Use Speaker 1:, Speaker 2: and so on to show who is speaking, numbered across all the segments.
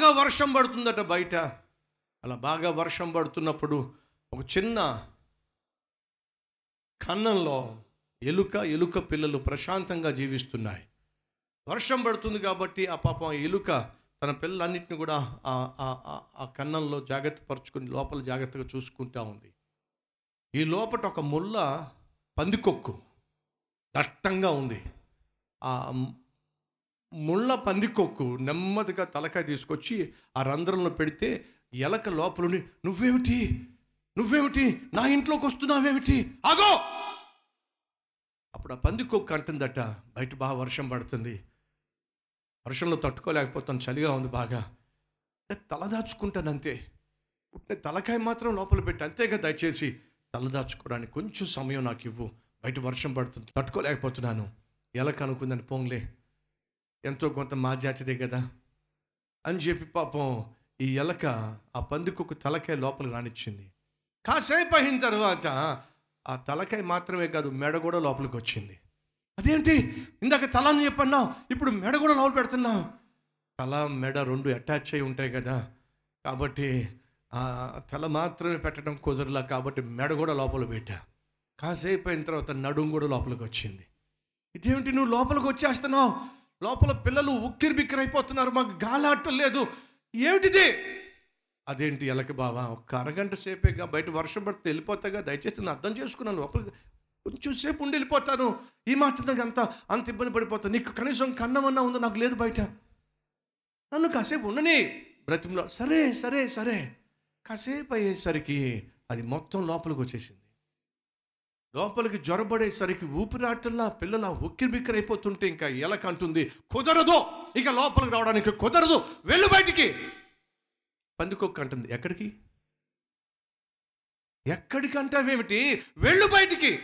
Speaker 1: బాగా వర్షం పడుతుందట బయట. అలా బాగా వర్షం పడుతున్నప్పుడు ఒక చిన్న కన్నంలో ఎలుక ఎలుక పిల్లలు ప్రశాంతంగా జీవిస్తున్నాయి. వర్షం పడుతుంది కాబట్టి ఆ పాపం ఎలుక తన పిల్లలన్నింటిని కూడా ఆ కన్నంలో జాగ్రత్త పరుచుకుని లోపల జాగ్రత్తగా చూసుకుంటా ఉంది. ఈ లోపట ఒక ముళ్ళ పందికొక్కు దట్టంగా ఉంది. ఆ ముళ్ళ పందికొక్కు నెమ్మదిగా తలకాయ తీసుకొచ్చి ఆ రంధ్రంలో పెడితే ఎలక లోపలుండి నువ్వేమిటి? నువ్వేమిటి? నా ఇంట్లోకి వస్తున్నావేమిటి? ఆగో! అప్పుడు ఆ పందికొక్కు అంటుందట బయట బాగా వర్షం పడుతుంది. వర్షంలో తట్టుకోలేకపోతాను చలిగా ఉంది బాగా. తల దాచుకుంటాను అంతే పుట్టిన తలకాయ మాత్రం లోపల పెట్టి అంతేగా దయచేసి తల దాచుకోవడానికి కొంచెం సమయం నాకు ఇవ్వు బయట వర్షం పడుతుంది తట్టుకోలేకపోతున్నాను. ఎలా కనుక్కుందని పోంగ్లే ఎంతో కొంత మా జాతిదే కదా? అని చెప్పి పాపం ఈ ఎలక ఆ పందికొక తలకాయ లోపల రానిచ్చింది. కాసేపు అయిన తర్వాత ఆ తలకాయ మాత్రమే కాదు మెడ కూడా లోపలికి వచ్చింది. అదేంటి? ఇందాక తల అని చెప్పన్నావు ఇప్పుడు మెడ కూడా లోపల పెడుతున్నావు. తల మెడ రెండు అటాచ్ అయి ఉంటాయి కదా? కాబట్టి ఆ తల మాత్రమే పెట్టడం కుదరలా కాబట్టి మెడ కూడా లోపల పెట్టా. కాసేపు అయిన తర్వాత నడుం కూడా లోపలికి వచ్చింది. ఇదేమిటి నువ్వు లోపలికి వచ్చేస్తున్నావు? లోపల పిల్లలు ఉక్కిరి బిక్కిరి అయిపోతున్నారు మాకు గాలాటం లేదు. ఏమిటిది? అదేంటి ఎలక బావా? ఒక్క అరగంట సేపేగా బయట వర్షం పడితే వెళ్ళిపోతాగా? దయచేసి నేను అర్థం చేసుకున్నాను. లోపల కొంచెం సేపు ఉండి వెళ్ళిపోతాను. ఈ మాత్రం అంత అంత ఇబ్బంది పడిపోతాను. నీకు కనీసం కన్నమన్నా ఉందో నాకు లేదు బయట. నన్ను కాసేపు ఉండని. బ్రతిమలో సరే సరే సరే. కాసేపు అయ్యేసరికి అది మొత్తం లోపలికి వచ్చేసింది. లోపలికి జ్వరబడేసరికి ఊపిరాటల్లా పిల్లల ఉక్కిరి అయిపోతుంటే ఇంకా ఎలక అంటుంది కుదరదు! ఇక లోపలికి రావడానికి కుదరదు! వెళ్ళు బయటికి! పందికొక్క అంటుంది ఎక్కడికి? ఎక్కడికి అంటావేమిటి? వెళ్ళు బయటికి!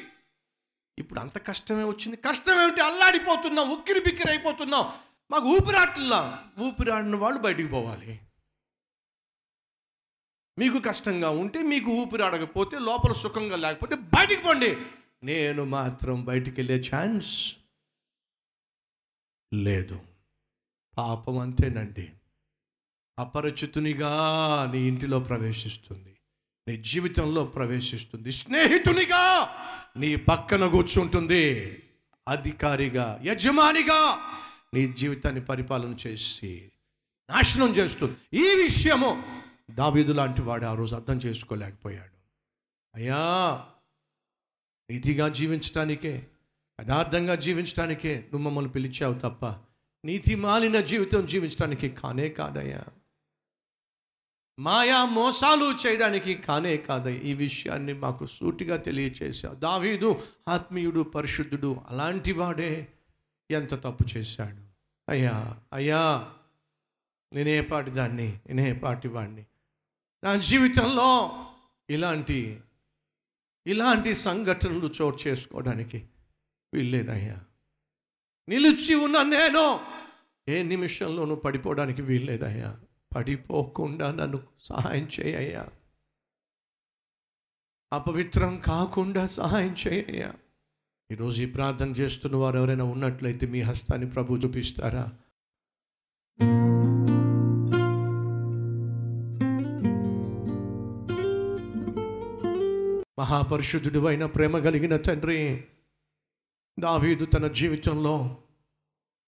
Speaker 1: ఇప్పుడు అంత కష్టమే వచ్చింది. కష్టం ఏమిటి అల్లాడిపోతున్నాం ఉక్కిరి బిక్కిరి అయిపోతున్నాం మాకు ఊపిరాటల్లా ఊపిరాడిన వాళ్ళు బయటికి పోవాలి. మీకు కష్టంగా ఉంటే మీకు ఊపిరాడకపోతే లోపల సుఖంగా లేకపోతే బయటికి పోండి. నేను మాత్రం బయటికి వెళ్ళే ఛాన్స్ లేదు. పాపం అంతేనండి. అపరిచితునిగా నీ ఇంటిలో ప్రవేశిస్తుంది. నీ జీవితంలో ప్రవేశిస్తుంది. స్నేహితునిగా నీ పక్కన కూర్చుంటుంది. అధికారిగా యజమానిగా నీ జీవితాన్ని పరిపాలన చేసి నాశనం చేస్తుంది. ఈ విషయము దావీదు లాంటి వాడు ఆ రోజు అర్థం చేసుకోలేకపోయాడు. అయ్యా నీతిగా జీవించటానికే యథార్థంగా జీవించడానికే నువ్వు మమ్మల్ని పిలిచావు తప్ప నీతి మాలిన జీవితం జీవించడానికి కానే కాదయ్యా. మాయా మోసాలు చేయడానికి కానే కాదయ్య. ఈ విషయాన్ని మాకు సూటిగా తెలియచేశావు. దావీదు ఆత్మీయుడు పరిశుద్ధుడు అలాంటి వాడే ఎంత తప్పు చేశాడు. అయ్యా అయ్యా నేనే పాటి దాన్ని నేనే పాటి వాడిని నా జీవితంలో ఇలాంటి ఇలాంటి సంఘటనలు చోటు చేసుకోవడానికి వీల్లేదయ్యా. నిలిచి ఉన్న నేను ఏ నిమిషంలోనూ పడిపోవడానికి వీల్లేదయ్యా. పడిపోకుండా నన్ను సహాయం చేయయ్యా. అపవిత్రం కాకుండా సహాయం చేయయ్యా. ఈరోజు ఈ ప్రార్థన చేస్తున్న వారు ఎవరైనా ఉన్నట్లయితే మీ హస్తాన్ని ప్రభు చూపిస్తారా? మహాపరిశుద్ధుడు అయిన ప్రేమ కలిగిన తండ్రి దావీదు తన జీవితంలో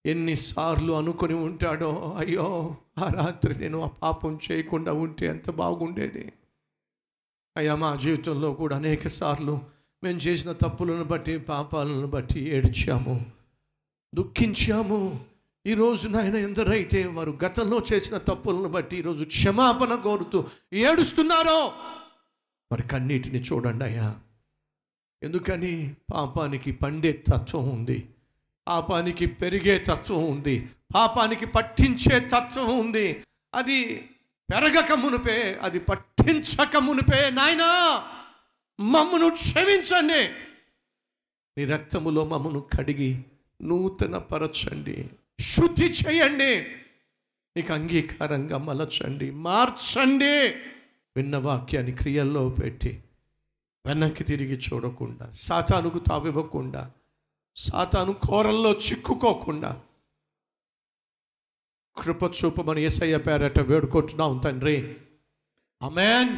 Speaker 1: ఎన్నిసార్లు అనుకొని ఉంటాడో అయ్యో ఆ రాత్రి నేను ఆ పాపం చేయకుండా ఉంటే ఎంత బాగుండేది. అయ్యా మా జీవితంలో కూడా అనేక సార్లు మేము చేసిన తప్పులను బట్టి పాపాలను బట్టి ఏడ్చాము దుఃఖించాము. ఈరోజు నాయన ఎందరైతే వారు గతంలో చేసిన తప్పులను బట్టి ఈరోజు క్షమాపణ కోరుతూ ఏడుస్తున్నారో మరి కన్నీటిని చూడండి అయ్యా. ఎందుకని? పాపానికి పండే తత్వం ఉంది. పాపానికి పెరిగే తత్వం ఉంది. పాపానికి పట్టించే తత్వం ఉంది. అది పెరగక మునిపే అది పట్టించక మునిపే నాయనా! మమ్మను క్షమించండి. నీ రక్తములో మమ్మను కడిగి నూతన పరచండి శుద్ధి చేయండి. నీకు అంగీకారంగా మలచండి. మార్చండి. విన్న వాక్యాన్ని క్రియల్లో పెట్టి వెనక్కి తిరిగి చూడకుండా సాతానుకు తావివ్వకుండా సాతాను కోరల్లో చిక్కుకోకుండా కృప చూపమని ఏసయ్య పేరట వేడుకుంటున్నాం తండ్రి. అమెన్